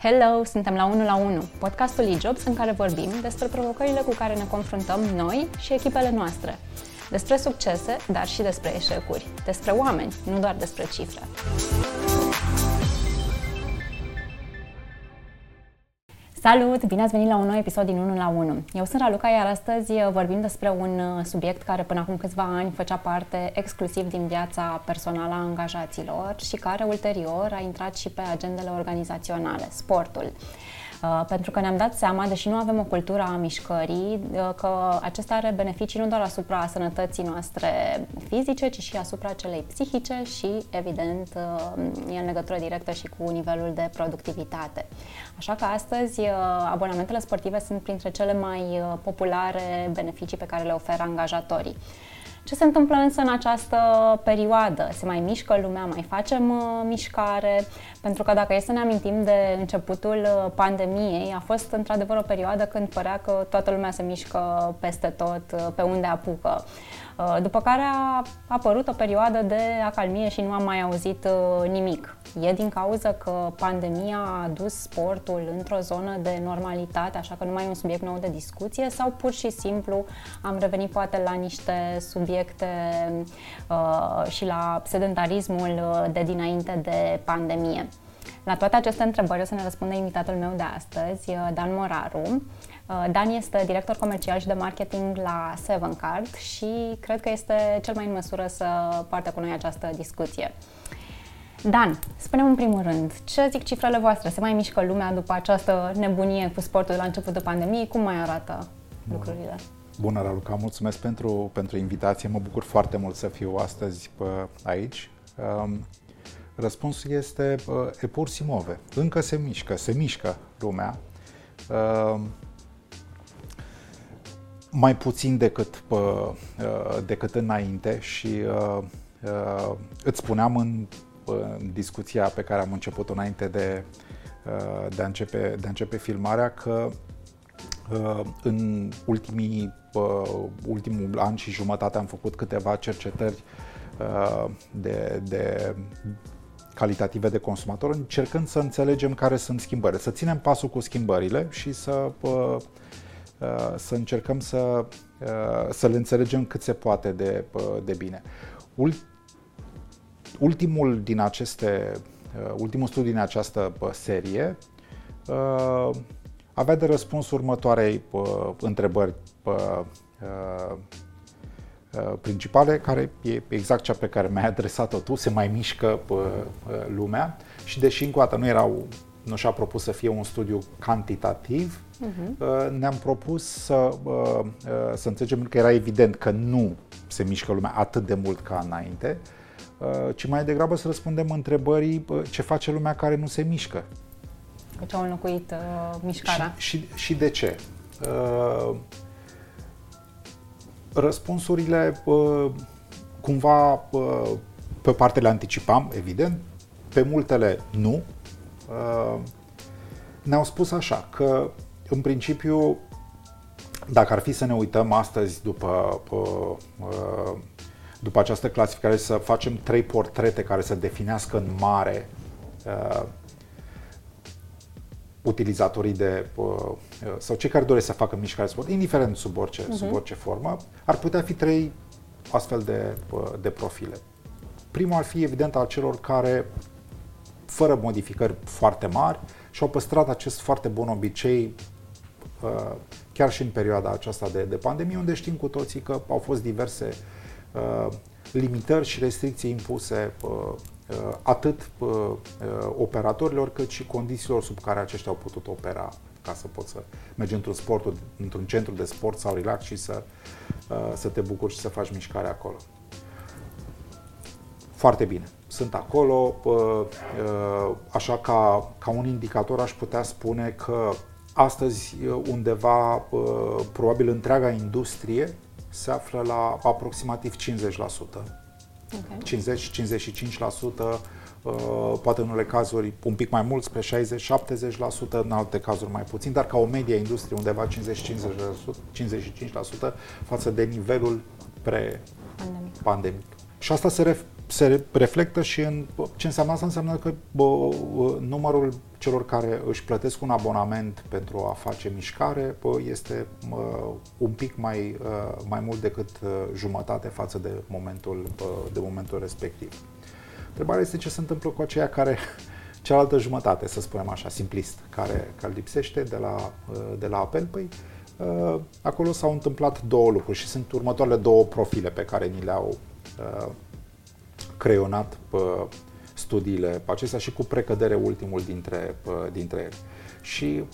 Hello, suntem la 1 la 1, podcastul eJobs în care vorbim despre provocările cu care ne confruntăm noi și echipele noastre. Despre succese, dar și despre eșecuri. Despre oameni, nu doar despre cifre. Salut! Bine ați venit la un nou episod din 1 la 1. Eu sunt Raluca, iar astăzi uh, vorbim despre un uh, subiect care până acum câțiva ani făcea parte exclusiv din viața personală a angajaților și care ulterior a intrat și pe agendele organizaționale, sportul. Uh, pentru că ne-am dat seama, deși nu avem o cultură a mișcării, uh, că acesta are beneficii nu doar asupra sănătății noastre fizice, ci și asupra celei psihice și, evident, uh, e în legătură directă și cu nivelul de productivitate. Așa că astăzi abonamentele sportive sunt printre cele mai populare beneficii pe care le oferă angajatorii. Ce se întâmplă însă în această perioadă? Se mai mișcă lumea, mai facem uh, mișcare? Pentru că dacă e să ne amintim de începutul uh, pandemiei, a fost într-adevăr o perioadă când părea că toată lumea se mișcă peste tot, uh, pe unde apucă. Uh, după care a apărut o perioadă de acalmie și nu am mai auzit uh, nimic. E din cauza că pandemia a adus sportul într-o zonă de normalitate, așa că nu mai e un subiect nou de discuție sau pur și simplu am revenit poate la niște subiecte uh, și la sedentarismul uh, de dinainte de pandemie. La toate aceste întrebări o să ne răspunde invitatul meu de astăzi, Dan Moraru. Uh, Dan este director comercial și de marketing la Seven Card și cred că este cel mai în măsură să poartă cu noi această discuție. Dan, spune în primul rând, ce zic cifrele voastre? Se mai mișcă lumea după această nebunie cu sportul de la începutul pandemiei? Cum mai arată Bună. lucrurile? Bună, Raluca, mulțumesc pentru, pentru invitație. Mă bucur foarte mult să fiu astăzi pe aici. Um, răspunsul este e pur si move. Încă se mișcă, se mișcă lumea. Um, mai puțin decât, uh, decât înainte și uh, uh, îți spuneam în, în discuția pe care am început înainte de, de, a începe, de a începe filmarea că în ultimii, ultimul an și jumătate am făcut câteva cercetări de, de calitative de consumator, încercând să înțelegem care sunt schimbările, să ținem pasul cu schimbările și să Uh, să încercăm să, uh, să le înțelegem cât se poate de, uh, de bine. Ultimul din aceste, ultimul studiu din această serie avea de răspuns următoarei întrebări principale, care e exact cea pe care mi-ai adresat-o tu, se mai mișcă lumea și deși încă o dată nu erau nu și-a propus să fie un studiu cantitativ, uh-huh. ne-am propus să, uh, uh, să înțelegem că era evident că nu se mișcă lumea atât de mult ca înainte, uh, ci mai degrabă să răspundem întrebării ce face lumea care nu se mișcă. Cu ce au înlocuit uh, mișcarea. Și, și, și de ce? Uh, răspunsurile uh, cumva uh, pe parte le anticipam, evident, pe multele nu, Uh, ne-au spus așa că în principiu dacă ar fi să ne uităm astăzi după, uh, uh, după această clasificare să facem trei portrete care să definească în mare utilizatorii de sau cei care doresc să facă mișcare sport, indiferent sub orice, uh-huh. sub orice formă, ar putea fi trei astfel de, de profile. Primul ar fi evident al celor care fără modificări foarte mari și au păstrat acest foarte bun obicei uh, chiar și în perioada aceasta de, de pandemie, unde știm cu toții că au fost diverse uh, limitări și restricții impuse uh, atât operatorilor cât și condițiilor sub care aceștia au putut opera ca să poți să mergi într-un sport, într-un centru de sport sau relax și să, să te bucuri și să faci mișcare acolo. Foarte bine sunt acolo, așa ca, ca un indicator aș putea spune că astăzi undeva probabil întreaga industrie se află la aproximativ 50%. Okay. 50-55%, poate în unele cazuri un pic mai mult, spre 60-70%, în alte cazuri mai puțin, dar ca o medie a industriei undeva 50-55% față de nivelul pre-pandemic. Și asta se, ref- se reflectă și în ce înseamnă asta? Înseamnă că bă, numărul celor care își plătesc un abonament pentru a face mișcare bă, este bă, un pic mai, mai mult decât jumătate față de momentul, bă, de momentul respectiv. Întrebarea este ce se întâmplă cu aceia care cealaltă jumătate, să spunem așa, simplist, care, care lipsește de la, de la apel. Păi, acolo s-au întâmplat două lucruri și sunt următoarele două profile pe care ni le-au creionat pe studiile acestea și cu precădere ultimul dintre, dintre ele. Și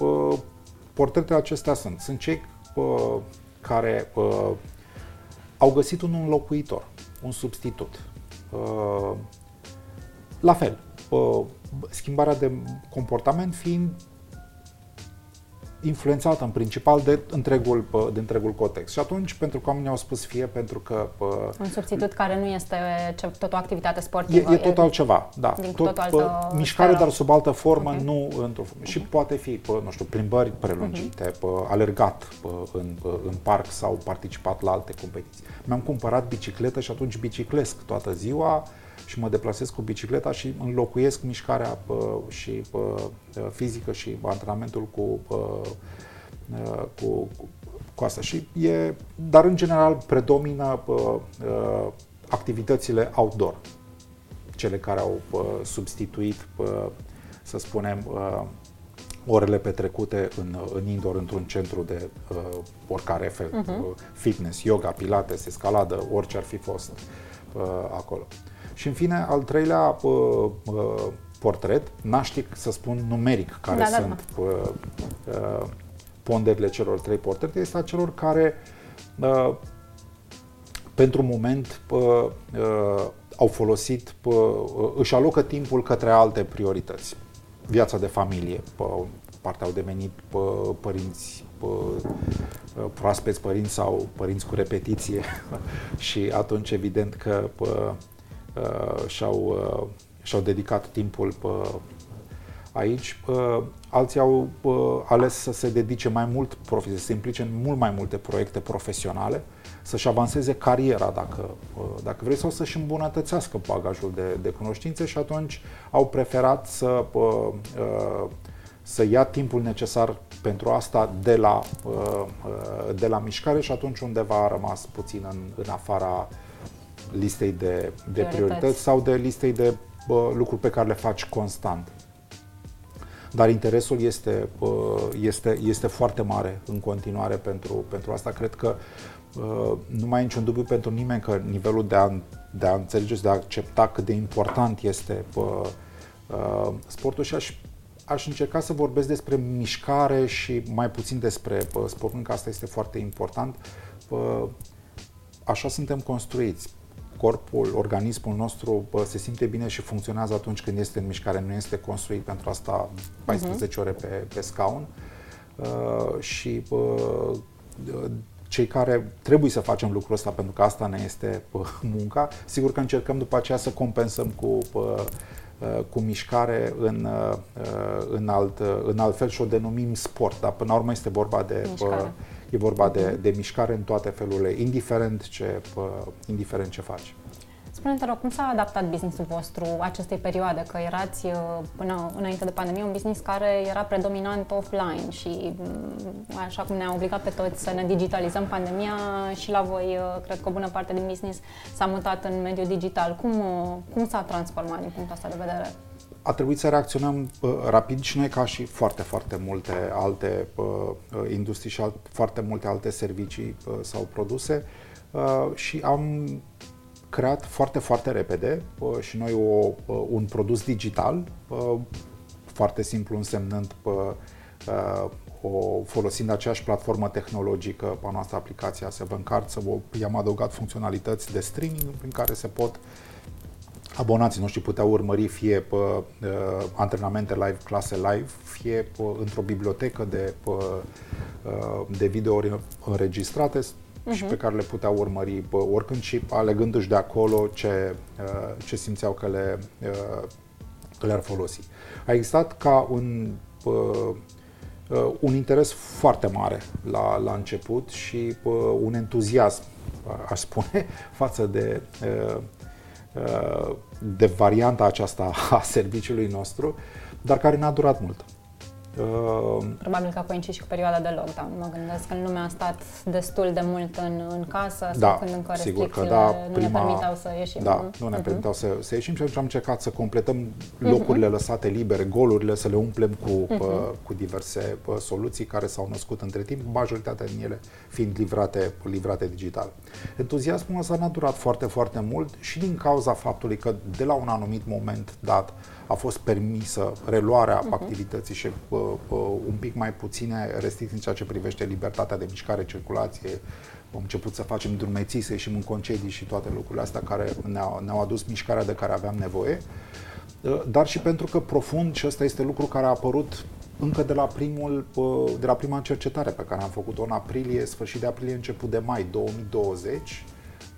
portretele acestea sunt. Sunt cei care au găsit un înlocuitor, un substitut. La fel, schimbarea de comportament fiind influențată în principal de întregul, de întregul context. Și atunci, pentru că oamenii au spus fie pentru că... Un substitut care nu este tot o activitate sportivă. E, e tot altceva, da. Din tot, tot altă mișcare, sferă. dar sub altă formă, okay. nu într-o uh-huh. Și poate fi, pă, nu știu, plimbări prelungite, uh-huh. pă, alergat pă, în, pă, în parc sau participat la alte competiții. Mi-am cumpărat bicicletă și atunci biciclesc toată ziua, și mă deplasez cu bicicleta și înlocuiesc mișcarea pă, și pă, fizică și antrenamentul cu, pă, cu, cu, cu asta. Și e, dar în general predomină pă, activitățile outdoor, cele care au pă, substituit, pă, să spunem, orele petrecute în, în indoor într-un centru de uh, oricare fel, uh-huh. fitness, yoga, pilates, escaladă, orice ar fi fost uh, acolo. Și în fine, al treilea uh, uh, portret, naștic să spun numeric care da, da, sunt da. Uh, uh, ponderile celor trei portrete, este a celor care uh, pentru moment uh, uh, au folosit, uh, își alocă timpul către alte priorități. Viața de familie, uh, partea au devenit uh, părinți uh, proaspeți părinți sau părinți cu repetiție și atunci evident că Uh, și-au, uh, și-au dedicat timpul pe aici. Uh, alții au ales să se dedice mai mult profesie, să se implice în mult mai multe proiecte profesionale, să-și avanseze cariera dacă, dacă vrei sau să-și îmbunătățească bagajul de, de cunoștințe și atunci au preferat să, să ia timpul necesar pentru asta de la, de la mișcare și atunci undeva a rămas puțin în, în afara listei de, de priorități. priorități sau de listei de bă, lucruri pe care le faci constant. Dar interesul este, bă, este, este foarte mare în continuare pentru, pentru asta. Cred că bă, nu mai e niciun dubiu pentru nimeni că nivelul de a, de a înțelege și de a accepta cât de important este bă, sportul și aș, aș încerca să vorbesc despre mișcare și mai puțin despre bă, sport, pentru că asta este foarte important. Bă, așa suntem construiți corpul, organismul nostru bă, se simte bine și funcționează atunci când este în mișcare, nu este construit pentru asta 14 uh-huh. Mhm. ore pe, pe scaun. Uh, și bă, cei care trebuie să facem lucrul ăsta pentru că asta ne este bă, munca, sigur că încercăm după aceea să compensăm cu bă, uh, cu mișcare în, uh, în, alt, în alt fel și o denumim sport, dar până la urmă este vorba de bă, E vorba de, de mișcare în toate felurile, indiferent ce, indiferent ce faci. Spune-te rog, cum s-a adaptat businessul vostru acestei perioade? Că erați uh, până înainte de pandemie un business care era predominant offline și mm, așa cum ne-a obligat pe toți să ne digitalizăm pandemia și la voi, uh, cred că o bună parte din business s-a mutat în mediul digital. Cum, uh, cum s-a transformat din punctul ăsta de vedere? a trebuit să reacționăm uh, rapid și noi ca și foarte, foarte multe alte uh, uh, industrii și alt, foarte multe alte servicii uh, sau produse uh, și am creat foarte, foarte repede uh, și noi o, uh, un produs digital, uh, foarte simplu însemnând uh, uh, o, folosind aceeași platformă tehnologică pe noastră aplicația Seven Card, să i-am adăugat funcționalități de streaming prin care se pot uh, abonații noștri puteau urmări fie pe uh, antrenamente live, clase live, fie pe, într-o bibliotecă de, pe, uh, de videouri înregistrate uh-huh. și mhm. pe care le puteau urmări pe oricând și alegându-și de acolo ce, uh, ce simțeau că, le, uh, că le-ar folosi. A existat ca un, uh, un interes foarte mare la, la început și uh, un entuziasm, aș spune, față de uh, de varianta aceasta a serviciului nostru, dar care n-a durat mult. Uh, Probabil că a coincis și cu perioada de lockdown. Mă gândesc că lumea a stat destul de mult în, în casă da, sau când încă sigur că da, nu prima, ne permiteau să ieșim. Da, nu ne uh-huh. permiteau să, să ieșim și atunci am încercat să completăm locurile uh-huh. lăsate libere, golurile, să le umplem cu, uh-huh. pă, cu diverse pă, soluții care s-au născut între timp, majoritatea din ele fiind livrate, livrate digital. Entuziasmul ăsta n-a durat foarte, foarte mult și din cauza faptului că de la un anumit moment dat a fost permisă reluarea uh-huh. activității și uh, uh, un pic mai puține restricții în ceea ce privește libertatea de mișcare, circulație. Am început să facem drumeții, să ieșim în concedii și toate lucrurile astea care ne-au, ne-au adus mișcarea de care aveam nevoie. Uh, dar și pentru că profund, și ăsta este lucru care a apărut încă de la, primul, uh, de la prima cercetare pe care am făcut-o în aprilie, sfârșit de aprilie, început de mai 2020,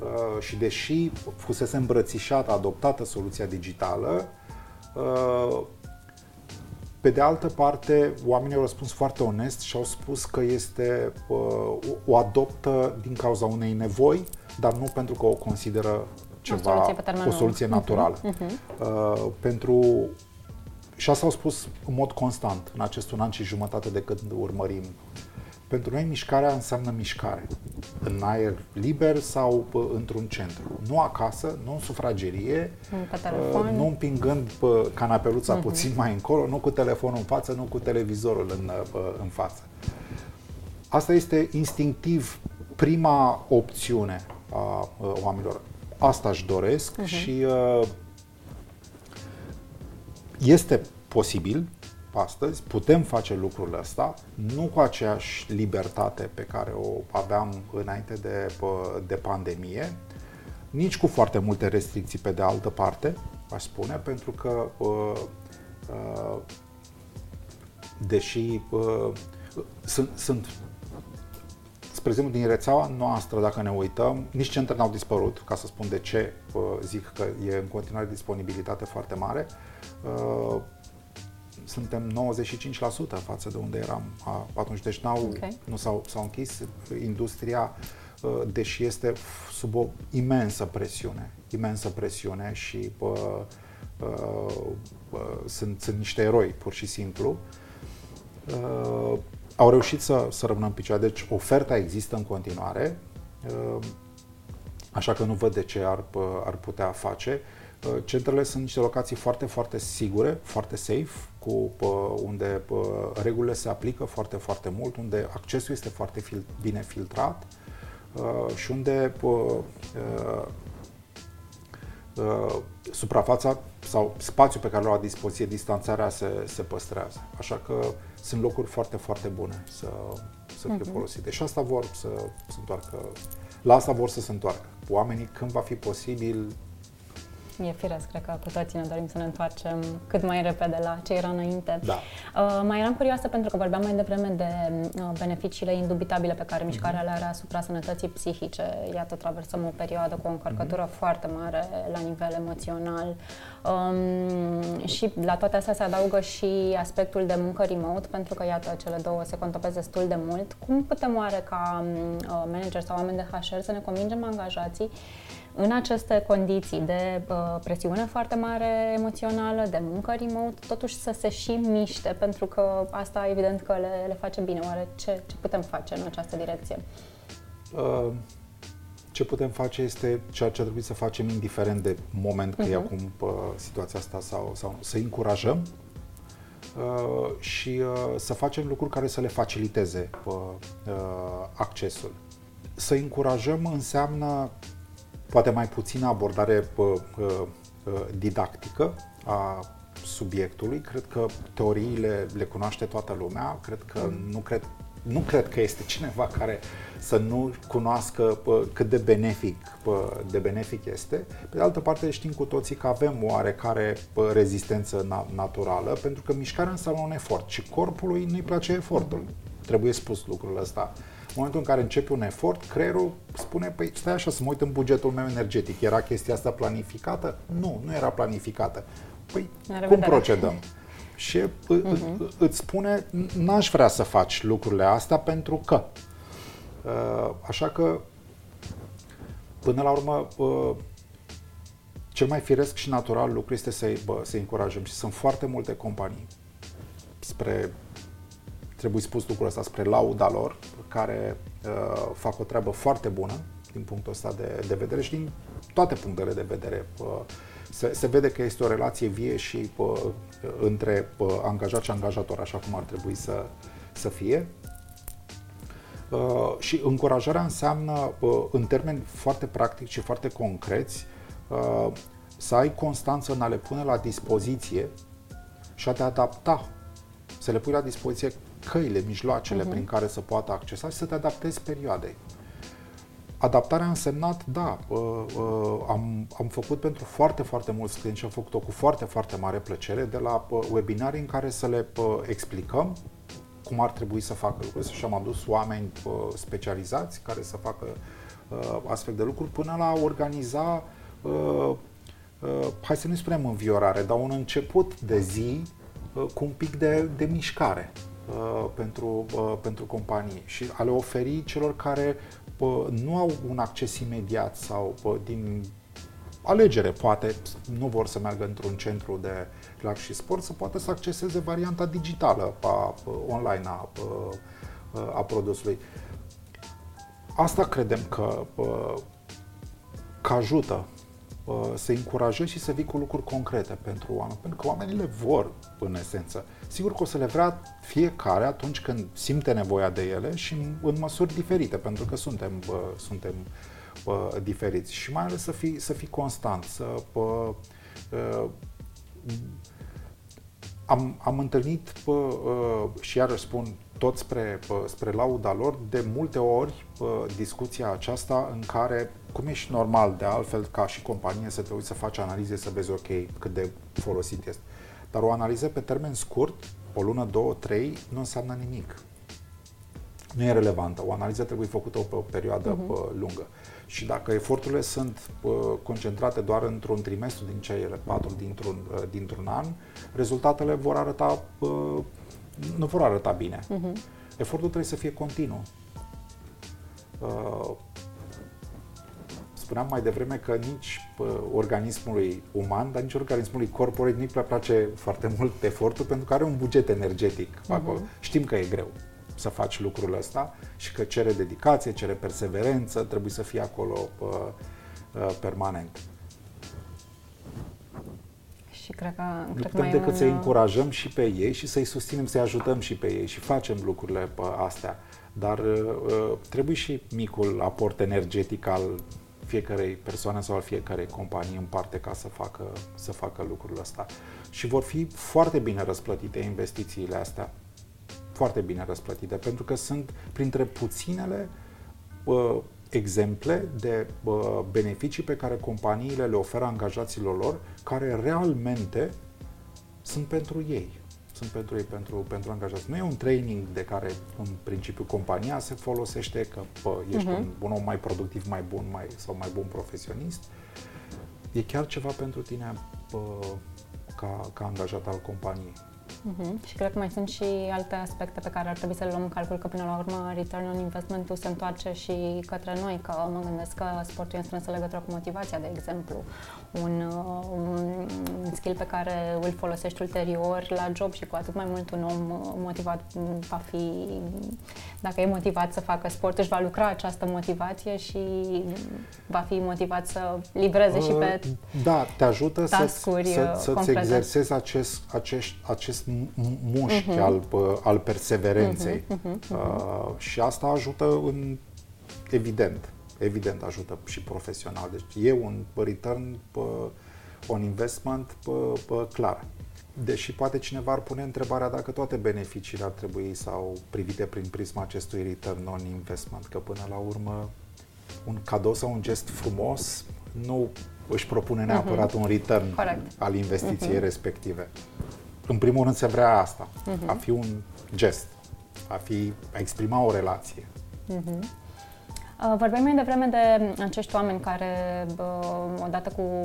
uh, și deși fusese îmbrățișată, adoptată soluția digitală, Uh, pe de altă parte, oamenii au răspuns foarte onest și au spus că este uh, o adoptă din cauza unei nevoi, dar nu pentru că o consideră ceva, o soluție, o soluție naturală. Uh-huh. Uh, pentru și asta au spus în mod constant în acest un an și jumătate de când urmărim pentru noi mișcarea înseamnă mișcare. În aer liber sau pă, într-un centru. Nu acasă, nu în sufragerie, uh, nu împingând pe canapeluța uh-huh. puțin mai încolo, nu cu telefonul în față, nu cu televizorul în, pă, în față. Asta este instinctiv prima opțiune a, a oamenilor. Asta își doresc uh-huh. și uh, este posibil astăzi, putem face lucrul ăsta, nu cu aceeași libertate pe care o aveam înainte de, de pandemie, nici cu foarte multe restricții pe de altă parte, aș spune, pentru că uh, uh, deși uh, sunt, sunt spre exemplu, din rețeaua noastră, dacă ne uităm, nici centre n-au dispărut, ca să spun de ce zic că e în continuare disponibilitate foarte mare suntem 95% față de unde eram atunci. Deci n-au, okay. nu s-au, s-au închis industria, uh, deși este sub o imensă presiune, imensă presiune și uh, uh, uh, sunt, sunt niște eroi, pur și simplu. Uh, au reușit să, să rămână în picioare, deci oferta există în continuare, uh, așa că nu văd de ce ar, ar putea face. Uh, centrele sunt niște locații foarte, foarte sigure, foarte safe, cu unde regulile se aplică foarte, foarte mult, unde accesul este foarte fil, bine filtrat uh, și unde uh, uh, suprafața sau spațiul pe care l-au la dispoziție, distanțarea se, se păstrează. Așa că sunt locuri foarte, foarte bune să, să fie uh-huh. folosite. Și asta vor să se întoarcă, la asta vor să se întoarcă. Oamenii, când va fi posibil, E firesc, cred că cu toții ne dorim să ne întoarcem cât mai repede la ce era înainte. Da. Uh, mai eram curioasă pentru că vorbeam mai devreme de uh, beneficiile indubitabile pe care mișcarea le are asupra sănătății psihice. Iată, traversăm o perioadă cu o încărcătură mm-hmm. foarte mare la nivel emoțional. Um, și la toate astea se adaugă și aspectul de muncă remote, pentru că, iată, cele două se contopesc destul de mult. Cum putem oare ca uh, manager sau oameni de HR să ne convingem angajații în aceste condiții de uh, presiune foarte mare emoțională, de muncă remote, totuși să se și miște, pentru că asta evident că le, le face bine. Oare ce, ce putem face în această direcție? Uh, ce putem face este ceea ce trebuie să facem indiferent de moment că uh-huh. e mhm. acum uh, situația asta sau, sau să încurajăm uh, și uh, să facem lucruri care să le faciliteze uh, accesul. Să încurajăm înseamnă poate mai puțină abordare uh, uh, didactică a subiectului. Cred că teoriile le cunoaște toată lumea. Cred că mm. nu cred nu cred că este cineva care să nu cunoască pă, cât de benefic, pă, de benefic este. Pe de altă parte știm cu toții că avem oarecare pă, rezistență na- naturală, pentru că mișcarea înseamnă un efort și corpului nu-i place efortul. Trebuie spus lucrul ăsta momentul în care începe un efort, creierul spune, păi stai așa să mă uit în bugetul meu energetic. Era chestia asta planificată? Nu, nu era planificată. Păi, cum procedăm? Și uh-huh. îți spune, n-aș vrea să faci lucrurile astea pentru că. Uh, așa că, până la urmă, uh, cel mai firesc și natural lucru este să-i, bă, să încurajăm și sunt foarte multe companii spre, trebuie spus lucrul ăsta, spre lauda lor, care uh, fac o treabă foarte bună din punctul ăsta de, de vedere și din toate punctele de vedere. Uh, se, se vede că este o relație vie și uh, între uh, angajat și angajator, așa cum ar trebui să, să fie. Uh, și încurajarea înseamnă, uh, în termeni foarte practici și foarte concreți, uh, să ai constanță în a le pune la dispoziție și a te adapta. Să le pui la dispoziție căile, mijloacele uh-huh. prin care să poată accesa și să te adaptezi perioadei. Adaptarea a însemnat, da, uh, uh, am, am făcut pentru foarte, foarte mulți clienți și am făcut-o cu foarte, foarte mare plăcere, de la uh, webinarii în care să le uh, explicăm cum ar trebui să facă lucrurile și am adus oameni uh, specializați care să facă uh, astfel de lucruri, până la a organiza, uh, uh, hai să nu spunem înviorare, dar un început de zi uh, cu un pic de, de mișcare. Uh, pentru, uh, pentru companii și a le oferi celor care uh, nu au un acces imediat sau din alegere, poate nu vor să meargă într-un centru de relax și sport, să poată să acceseze varianta digitală a, online a, a produsului. Asta credem că, că ajută să încurajezi și să vii cu lucruri concrete pentru oameni, pentru că oamenii le vor în esență. Sigur că o să le vrea fiecare atunci când simte nevoia de ele și în, în măsuri diferite, pentru că suntem, uh, suntem uh, diferiți. Și mai ales să fii, să fii constant, să uh, uh, am, am întâlnit uh, și iarăși spun tot spre, uh, spre lauda lor, de multe ori uh, discuția aceasta în care, cum ești normal de altfel ca și companie să te uiți să faci analize, să vezi ok cât de folosit este. Dar o analiză pe termen scurt, o lună, două, trei, nu înseamnă nimic. Nu e relevantă. O analiză trebuie făcută pe o perioadă uh-huh. lungă. Și dacă eforturile sunt concentrate doar într-un trimestru din cele patru dintr-un, dintr-un an, rezultatele vor arăta, nu vor arăta bine. Uh-huh. Efortul trebuie să fie continuu. Spuneam mai devreme că nici organismului uman, dar nici organismului corporate nu-i place foarte mult efortul pentru că are un buget energetic uh-huh. acolo. Știm că e greu să faci lucrul ăsta și că cere dedicație, cere perseverență, trebuie să fie acolo uh, uh, permanent. Și cred că, nu cred putem decât un... să-i încurajăm și pe ei și să-i susținem, să-i ajutăm și pe ei și facem lucrurile pe astea. Dar uh, trebuie și micul aport energetic al fiecarei persoane sau al fiecarei companii în parte ca să facă, să facă lucrul ăsta. Și vor fi foarte bine răsplătite investițiile astea foarte bine răsplătite, pentru că sunt printre puținele uh, exemple de uh, beneficii pe care companiile le oferă angajaților lor, care realmente sunt pentru ei. Sunt pentru ei, pentru, pentru angajați. Nu e un training de care, în principiu, compania se folosește că bă, ești uh-huh. un, un om mai productiv, mai bun mai, sau mai bun profesionist. E chiar ceva pentru tine bă, ca, ca angajat al companiei. Uh-huh. Și cred că mai sunt și alte aspecte pe care ar trebui să le luăm în calcul, că până la urmă return on investment se întoarce și către noi, că mă gândesc că sportul e strânsă legătură cu motivația, de exemplu. Un, uh, un skill pe care îl folosești ulterior la job și cu atât mai mult un om uh, motivat va fi, dacă e motivat să facă sport, își va lucra această motivație și va fi motivat să livreze uh, și pe Da, te ajută să, să, să-ți exersezi acest, acest, acest mușchi uh-huh. al, al perseverenței. Uh-huh, uh-huh, uh-huh. Uh, și asta ajută în, evident, evident ajută și profesional. Deci e un return on investment clar. Deși poate cineva ar pune întrebarea dacă toate beneficiile ar trebui sau privite prin prisma acestui return on investment, că până la urmă un cadou sau un gest frumos nu își propune neapărat uh-huh. un return Correct. al investiției uh-huh. respective în primul rând se vrea asta, uh-huh. a fi un gest, a fi a exprima o relație. Uh-huh. Uh, vorbeam mai devreme de acești oameni care, uh, odată cu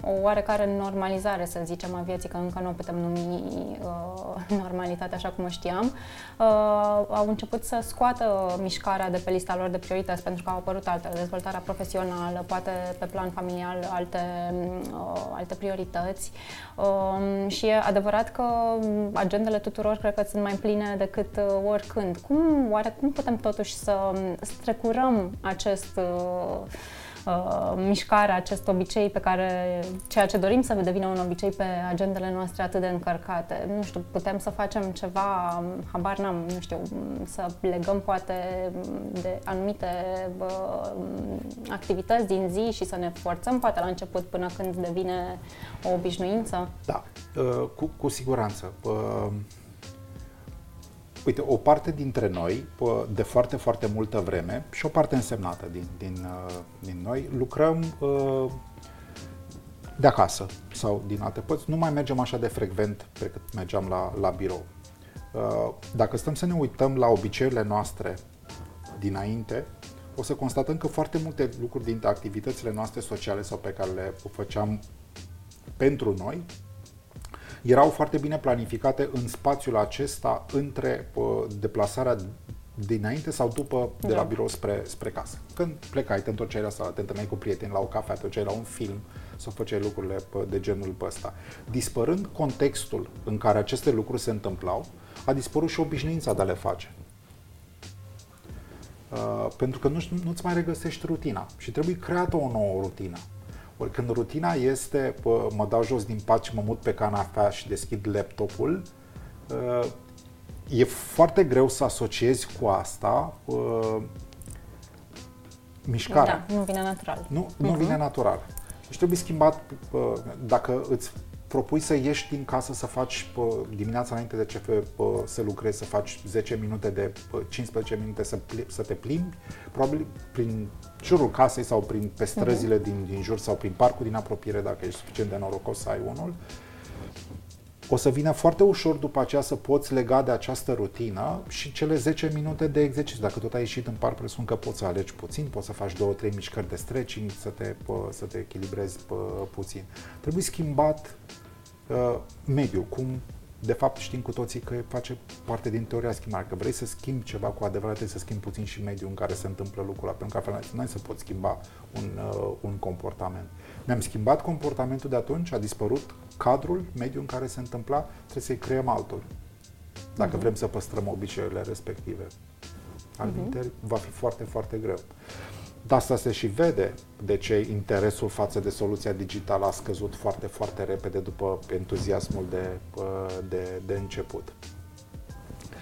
o oarecare normalizare, să zicem, a vieții, că încă nu o putem numi uh, normalitate așa cum o știam, uh, au început să scoată mișcarea de pe lista lor de priorități pentru că au apărut altele, dezvoltarea profesională, poate pe plan familial alte, uh, alte priorități uh, și e adevărat că agendele tuturor cred că sunt mai pline decât uh, oricând. Cum, oare cum putem totuși să strecurăm acest uh, uh, mișcare, acest obicei pe care, ceea ce dorim să devină un obicei pe agendele noastre atât de încărcate. Nu știu, putem să facem ceva, habar n-am, nu știu, să legăm poate de anumite uh, activități din zi și să ne forțăm poate la început până când devine o obișnuință? Da, uh, cu, cu siguranță. Uh, Uite, o parte dintre noi, de foarte, foarte multă vreme, și o parte însemnată din, din, uh, din noi, lucrăm uh, de acasă sau din alte părți. Nu mai mergem așa de frecvent pe cât mergeam la, la birou. Uh, dacă stăm să ne uităm la obiceiurile noastre dinainte, o să constatăm că foarte multe lucruri dintre activitățile noastre sociale sau pe care le făceam pentru noi, erau foarte bine planificate în spațiul acesta între uh, deplasarea dinainte sau după de la da. birou spre, spre casă. Când plecai, te întorceai la sală, te întâlneai cu prieteni la o cafea, te întorceai la un film sau făceai lucrurile de genul ăsta. Dispărând contextul în care aceste lucruri se întâmplau, a dispărut și obișnuința de a le face. Uh, pentru că nu, nu-ți mai regăsești rutina și trebuie creată o nouă rutină. Ori când rutina este, mă dau jos din pat și mă mut pe canapea și deschid laptopul, e foarte greu să asociezi cu asta mișcarea. Da, nu vine natural. Nu, nu uh-huh. vine natural. Deci trebuie schimbat, dacă îți propui să ieși din casă să faci dimineața înainte de ce să lucrezi, să faci 10 minute de 15 minute să, să te plimbi, probabil prin jurul casei sau prin pe străzile uh-huh. din, din jur sau prin parcul din apropiere, dacă ești suficient de norocos să ai unul, o să vină foarte ușor după aceea să poți lega de această rutină și cele 10 minute de exercițiu. Dacă tot ai ieșit în parc, presupun că poți să alegi puțin, poți să faci două, trei mișcări de stretching, să te, să te echilibrezi puțin. Trebuie schimbat uh, mediul, cum de fapt știm cu toții că face parte din teoria schimbării. Că vrei să schimbi ceva cu adevărat, trebuie să schimbi puțin și mediul în care se întâmplă lucrul ăla, pentru că altfel nu ai să poți schimba un, uh, un comportament. Ne-am schimbat comportamentul de atunci, a dispărut cadrul, mediul în care se întâmpla, trebuie să-i creăm altul. Dacă uh-huh. vrem să păstrăm obiceiurile respective. Al uh-huh. va fi foarte, foarte greu. De asta se și vede de ce interesul față de soluția digitală a scăzut foarte, foarte repede după entuziasmul de, de, de început.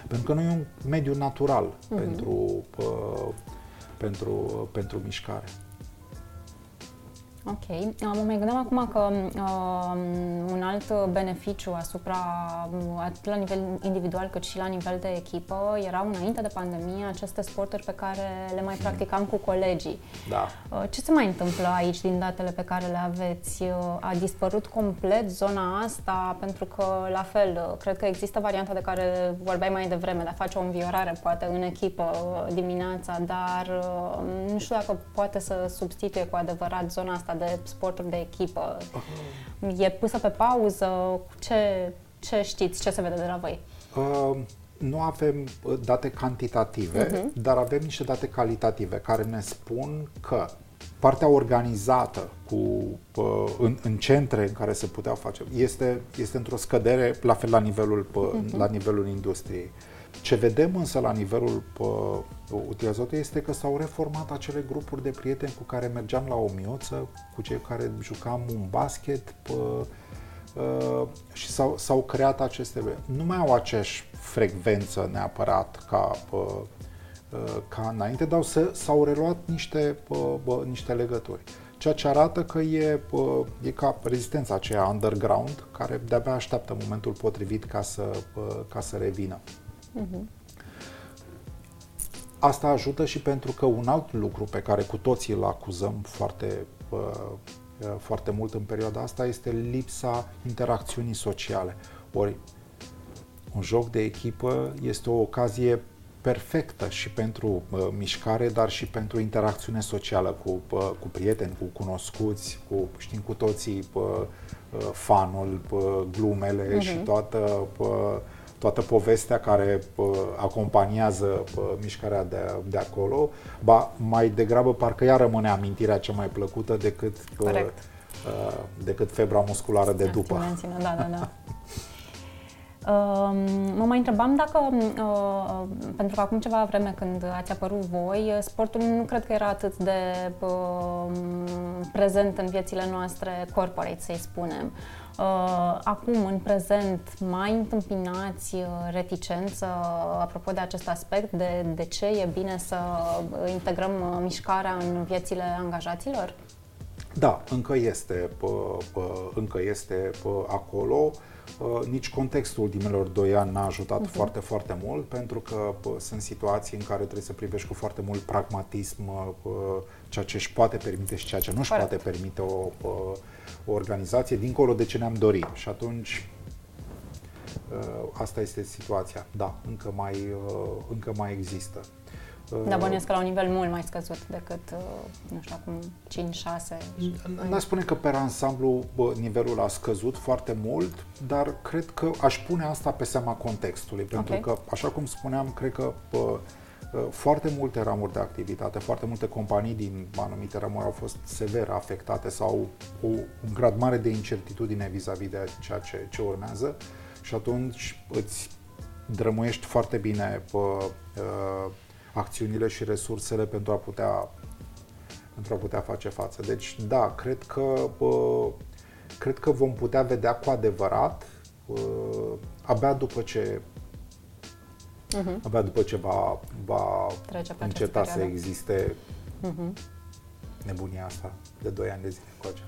Pentru că nu e un mediu natural uh-huh. pentru, pentru, pentru mișcare. Ok. Mă mai gândeam acum că uh, un alt beneficiu asupra, atât la nivel individual cât și la nivel de echipă, erau înainte de pandemie aceste sporturi pe care le mai practicam cu colegii. Da. Uh, ce se mai întâmplă aici din datele pe care le aveți? Uh, a dispărut complet zona asta? Pentru că, la fel, uh, cred că există varianta de care vorbeai mai devreme, de a face o înviorare, poate, în echipă uh, dimineața, dar uh, nu știu dacă poate să substituie cu adevărat zona asta de sporturi de echipă? E pusă pe pauză? Ce, ce știți? Ce se vede de la voi? Uh, nu avem uh, date cantitative, uh-huh. dar avem niște date calitative care ne spun că partea organizată cu, uh, în, în centre în care se putea face este, este într-o scădere la fel la nivelul, uh-huh. la nivelul industriei. Ce vedem însă la nivelul uh, utilizatorului este că s-au reformat acele grupuri de prieteni cu care mergeam la o miuță, cu cei care jucam un basket uh, uh, și s-au, s-au creat aceste... Nu mai au aceeași frecvență neapărat ca, uh, uh, ca înainte, dar s-au reluat niște, uh, uh, niște legături. Ceea ce arată că e, uh, e ca rezistența aceea underground, care de-abia așteaptă momentul potrivit ca să, uh, ca să revină. Uh-huh. Asta ajută și pentru că un alt lucru pe care cu toții îl acuzăm foarte, uh, uh, foarte mult în perioada asta este lipsa interacțiunii sociale. Ori un joc de echipă este o ocazie perfectă și pentru uh, mișcare, dar și pentru interacțiune socială cu, uh, cu prieteni, cu cunoscuți, cu, știm cu toții, uh, uh, fanul, uh, glumele uh-huh. și toată, uh, toată povestea care uh, acompaniază uh, mișcarea de, de acolo, ba mai degrabă parcă ea rămâne amintirea cea mai plăcută decât, uh, uh, decât febra musculară de după. Da, da, da. Mă mai întrebam dacă, uh, pentru că acum ceva vreme când ați apărut voi, sportul nu cred că era atât de uh, prezent în viețile noastre corporate, să-i spunem. Uh, acum, în prezent, mai întâmpinați reticență apropo de acest aspect, de, de ce e bine să integrăm mișcarea în viețile angajaților? Da, încă este, încă este acolo. Uh, nici contextul ultimilor doi ani n-a ajutat uh-huh. foarte, foarte mult, pentru că sunt situații în care trebuie să privești cu foarte mult pragmatism uh, ceea ce își poate permite și ceea ce nu își poate permite o, o organizație, dincolo de ce ne-am dorit. Și atunci uh, asta este situația. Da, încă mai, încă mai există. Da, bănuiesc că la un nivel mult mai scăzut decât, uh, nu știu, acum 5-6. N-aș spune că pe ansamblu bă, nivelul a scăzut foarte mult, dar cred că aș pune asta pe seama contextului, pentru okay. că, așa cum spuneam, cred că bă, uh, foarte multe ramuri de activitate, foarte multe companii din anumite ramuri au fost sever afectate sau cu un grad mare de incertitudine vis-a-vis de ceea ce, ce urmează și atunci îți drămuiești foarte bine pe, uh, acțiunile și resursele pentru a putea, pentru a putea face față. Deci, da, cred că, bă, cred că vom putea vedea cu adevărat bă, abia după ce uh-huh. abia după ce va, va înceta să existe uh-huh. nebunia asta de 2 ani de zile încoace.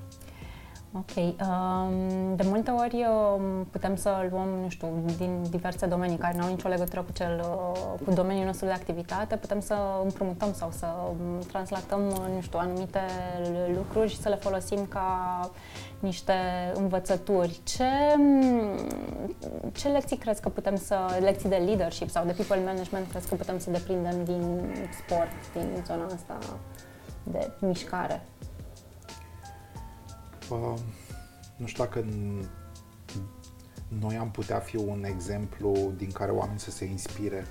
Ok. Um, de multe ori um, putem să luăm, nu știu, din diverse domenii care nu au nicio legătură cu, cel, uh, cu domeniul nostru de activitate, putem să împrumutăm sau să um, translatăm, nu știu, anumite lucruri și să le folosim ca niște învățături. Ce, ce lecții crezi că putem să, lecții de leadership sau de people management crezi că putem să deprindem din sport, din zona asta de mișcare? Uh, nu știu dacă noi am putea fi un exemplu din care oamenii să se inspire,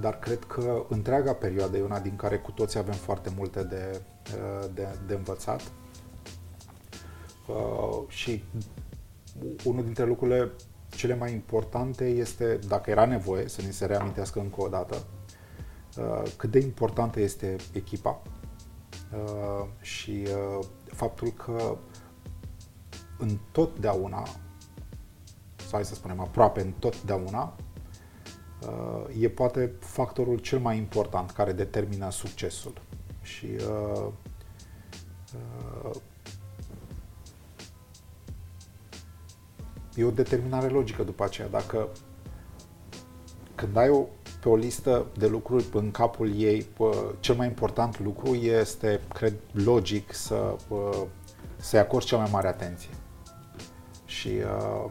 dar cred că întreaga perioadă e una din care cu toți avem foarte multe de, uh, de, de învățat. Uh, și unul dintre lucrurile cele mai importante este, dacă era nevoie, să ne se reamintească încă o dată, uh, cât de importantă este echipa uh, și uh, faptul că întotdeauna, sau hai să spunem aproape întotdeauna, uh, e poate factorul cel mai important care determină succesul. Și uh, uh, e o determinare logică după aceea. Dacă când ai o, pe o listă de lucruri în capul ei, pă, cel mai important lucru este, cred, logic să, pă, să-i acorzi cea mai mare atenție și uh,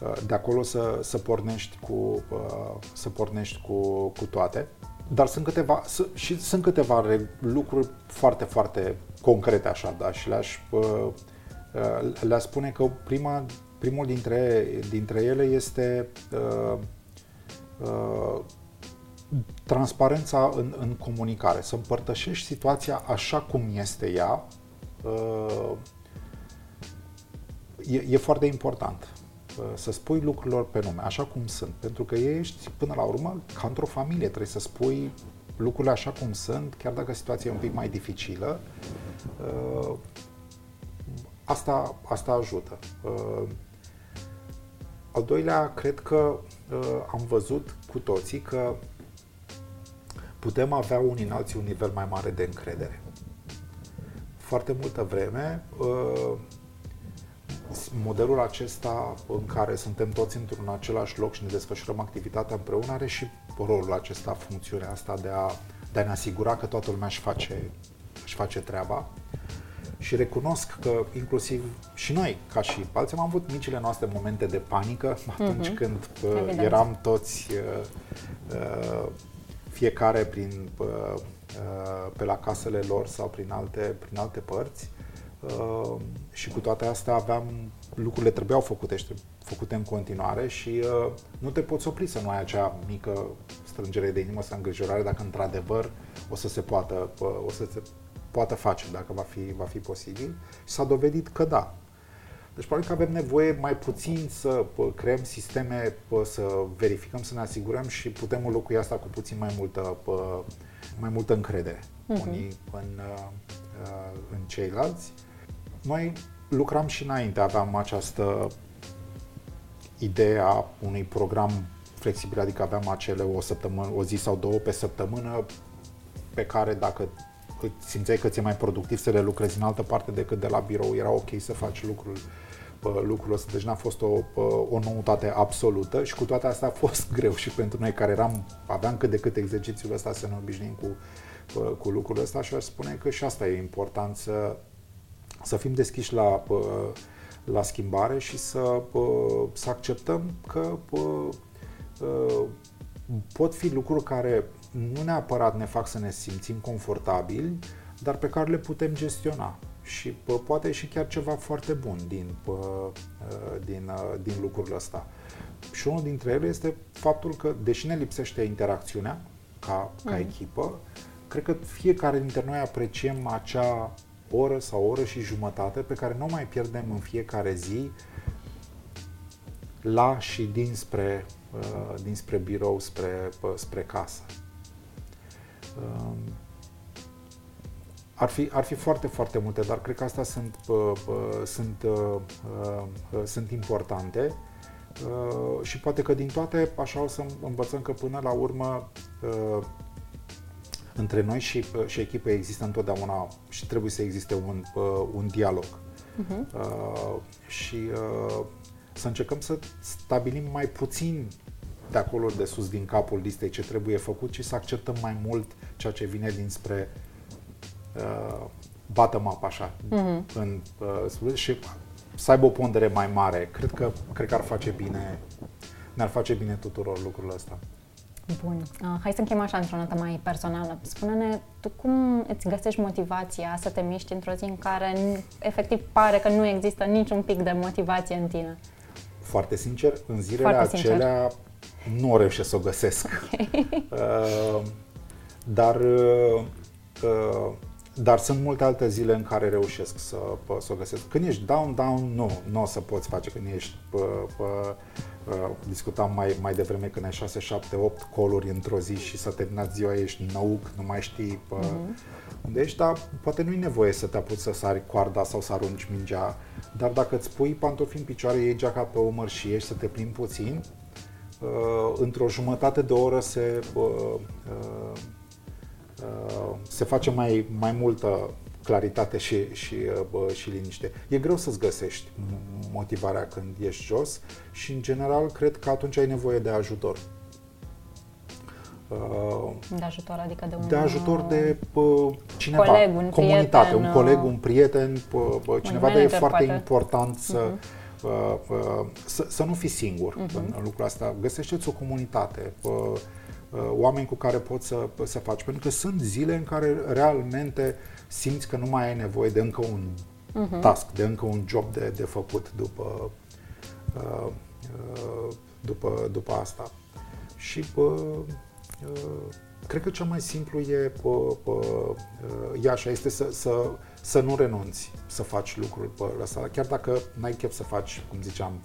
uh, de acolo să, să pornești cu uh, să pornești cu, cu toate. Dar sunt câteva și sunt câteva lucruri foarte foarte concrete așa, da, și le-aș le spune că prima primul dintre dintre ele este uh, uh, transparența în, în comunicare, să împărtășești situația așa cum este ea, uh, e, e foarte important uh, să spui lucrurilor pe nume, așa cum sunt, pentru că ești, până la urmă, ca într-o familie, trebuie să spui lucrurile așa cum sunt, chiar dacă situația e un pic mai dificilă. Uh, asta, asta ajută. Uh, al doilea, cred că am văzut cu toții că putem avea unii în alții un nivel mai mare de încredere. Foarte multă vreme modelul acesta în care suntem toți într-un același loc și ne desfășurăm activitatea împreună are și rolul acesta, funcțiunea asta de a, de a ne asigura că toată lumea își face, își face treaba. Și recunosc că inclusiv și noi, ca și alții, am avut micile noastre momente de panică atunci mm-hmm. când uh, eram toți uh, fiecare prin, pe la casele lor sau prin alte, prin alte părți și cu toate astea aveam, lucrurile trebuiau făcute și făcute în continuare și nu te poți opri să nu ai acea mică strângere de inimă sau îngrijorare dacă într-adevăr o să se poată, o să se poată face, dacă va fi, va fi posibil. Și s-a dovedit că da. Deci probabil că avem nevoie mai puțin să creăm sisteme, să verificăm, să ne asigurăm și putem înlocui asta cu puțin mai multă, mai multă încredere uh-huh. unii în, uh, în ceilalți. Noi lucram și înainte, aveam această idee a unui program flexibil, adică aveam acele o săptămână, o zi sau două pe săptămână pe care dacă simțeai că ți-e mai productiv să le lucrezi în altă parte decât de la birou, era ok să faci lucrul, lucrul ăsta. Deci n-a fost o, o noutate absolută și cu toate astea a fost greu și pentru noi care eram, aveam cât de cât exercițiul ăsta să ne obișnuim cu, cu lucrul ăsta și aș spune că și asta e important să, să fim deschiși la, la schimbare și să, să acceptăm că pot fi lucruri care nu neapărat ne fac să ne simțim confortabili, dar pe care le putem gestiona. Și pă, poate și chiar ceva foarte bun din, pă, din, din lucrul ăsta. Și unul dintre ele este faptul că, deși ne lipsește interacțiunea ca, ca mm. echipă, cred că fiecare dintre noi apreciem acea oră sau oră și jumătate pe care nu o mai pierdem în fiecare zi la și dinspre, dinspre birou, spre, spre casă. Um, ar fi, ar fi foarte, foarte multe, dar cred că astea sunt, uh, uh, sunt, uh, uh, sunt importante uh, și poate că din toate așa o să învățăm că până la urmă uh, între noi și, uh, și echipă există întotdeauna și trebuie să existe un, uh, un dialog. Uh-huh. Uh, și uh, să încercăm să stabilim mai puțin de acolo de sus din capul listei ce trebuie făcut, ci să acceptăm mai mult ceea ce vine dinspre uh, bottom-up așa, mm-hmm. în, uh, și să aibă o pondere mai mare. Cred că, cred că ar face bine, ne-ar face bine tuturor lucrul ăsta. Bun. Uh, hai să încheiem așa într-o notă mai personală. Spune-ne, tu cum îți găsești motivația să te miști într-o zi în care efectiv pare că nu există niciun pic de motivație în tine? Foarte sincer, în zilele Foarte acelea sincer nu o reușesc să o găsesc. Okay. Uh, dar, uh, uh, dar sunt multe alte zile în care reușesc să, să o găsesc. Când ești down, down, nu, nu o să poți face. Când ești, pă, pă, uh, discutam mai, mai devreme când ai 6, 7, 8 coluri într-o zi și să terminat ziua, ești năuc, nu mai știi pă, uh-huh. unde ești, dar poate nu-i nevoie să te apuci să sari coarda sau să arunci mingea, dar dacă îți pui pantofi în picioare, iei geaca pe umăr și ieși să te plimbi puțin, Uh, într-o jumătate de oră se, uh, uh, se face mai, mai multă claritate și, și, și liniște. E greu să-ți găsești motivarea când ești jos și, în general, cred că atunci ai nevoie de ajutor. De ajutor, adică de un... De ajutor de uh, cineva, coleg, un comunitate, prieten, un coleg, un prieten, uh, cineva, dar e foarte poate. important să, uh-huh Uh, uh, să, să nu fii singur uh-huh. în, în lucrul asta. Găsește-ți o comunitate, uh, oameni cu care poți să, să faci. Pentru că sunt zile în care realmente simți că nu mai ai nevoie de încă un uh-huh. task, de încă un job de, de făcut după, după, după asta. Și cred că cel mai simplu e, e așa, este să, să să nu renunți să faci lucruri pe ăsta, chiar dacă n-ai chef să faci, cum ziceam,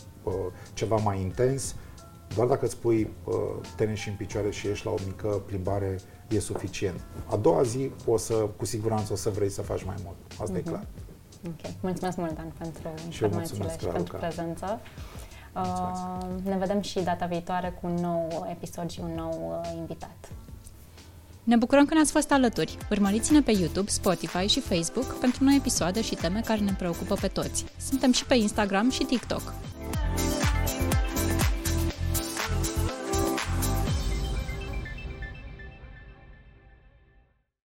ceva mai intens, doar dacă îți pui tenis și în picioare și ieși la o mică plimbare, e suficient. A doua zi, o să, cu siguranță o să vrei să faci mai mult. Asta mm-hmm. e mhm. clar. Ok. Mulțumesc mult, Dan, pentru și informațiile și pentru prezență. Uh, ne vedem și data viitoare cu un nou episod și un nou uh, invitat. Ne bucurăm că ne-ați fost alături. Urmăriți-ne pe YouTube, Spotify și Facebook pentru noi episoade și teme care ne preocupă pe toți. Suntem și pe Instagram și TikTok.